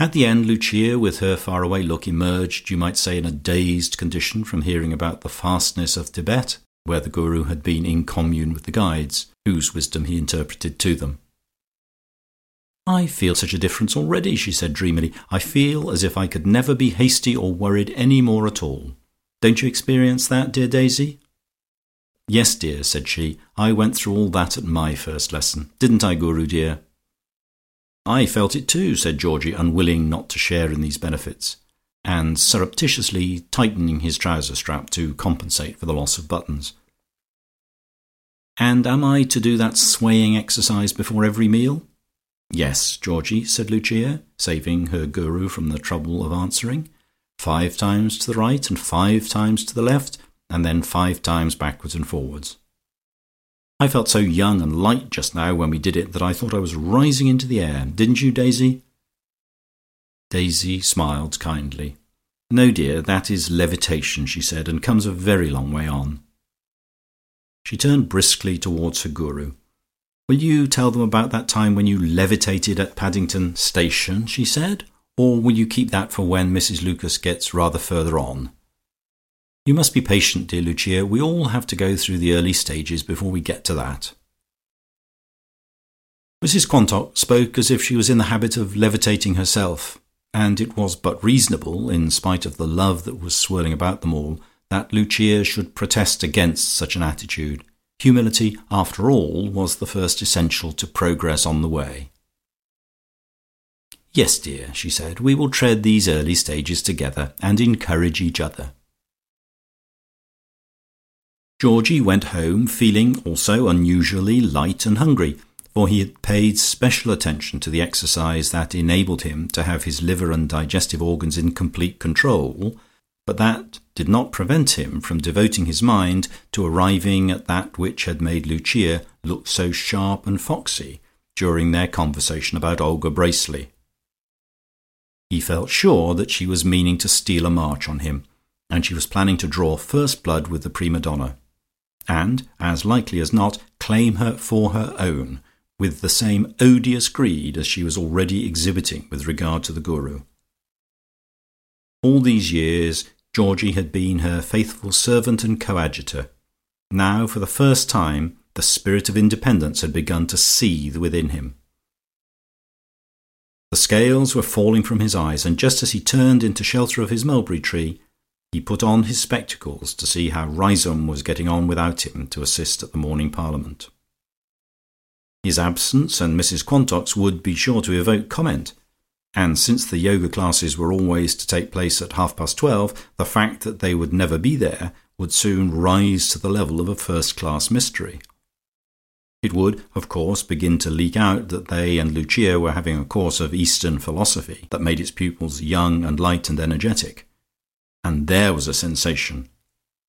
At the end Lucia, with her faraway look, emerged, you might say in a dazed condition from hearing about the fastnesses of Thibet, where the Guru had been in commune with the guides, whose wisdom he interpreted to them. "I feel such a difference already," she said dreamily. "I feel as if I could never be hasty or worried any more at all. Don't you experience that, dear Daisy?" "Yes, dear," said she. "I went through all that at my first lesson. Didn't I, Guru dear?" "I felt it too," said Georgie, unwilling not to share in these benefits, and surreptitiously tightening his trouser strap to compensate for the loss of buttons. "And am I to do that swaying exercise before every meal?" "Yes, Georgie," said Lucia, saving her Guru from the trouble of answering. "Five times to the right and five times to the left, and then five times backwards and forwards. I felt so young and light just now when we did it that I thought I was rising into the air. Didn't you, Daisy?" Daisy smiled kindly. "No, dear, that is levitation," she said, "and comes a very long way on." She turned briskly towards her Guru. "Will you tell them about that time when you levitated at Paddington Station?" she said, "or will you keep that for when Mrs Lucas gets rather further on? You must be patient, dear Lucia. We all have to go through the early stages before we get to that." Mrs Quantock spoke as if she was in the habit of levitating herself, and it was but reasonable, in spite of the love that was swirling about them all, that Lucia should protest against such an attitude. Humility, after all, was the first essential to progress on the way. "Yes, dear," she said, "we will tread these early stages together, and encourage each other." Georgie went home feeling also unusually light and hungry, for he had paid special attention to the exercise that enabled him to have his liver and digestive organs in complete control but that did not prevent him from devoting his mind to arriving at that which had made Lucia look so sharp and foxy during their conversation about Olga Bracely. He felt sure that she was meaning to steal a march on him, and she was planning to draw first blood with the prima donna, and, as likely as not, claim her for her own, with the same odious greed as she was already exhibiting with regard to the Guru. All these years Georgie had been her faithful servant and coadjutor. Now for the first time the spirit of independence had begun to seethe within him. The scales were falling from his eyes, and just as he turned into shelter of his mulberry tree, he put on his spectacles to see how Riseholme was getting on without him to assist at the morning parliament. His absence and Mrs Quantock's would be sure to evoke comment, and since the yoga classes were always to take place at half past twelve, the fact that they would never be there would soon rise to the level of a first class mystery. It would, of course, begin to leak out that they and Lucia were having a course of Eastern philosophy that made its pupils young and light and energetic, and there was a sensation,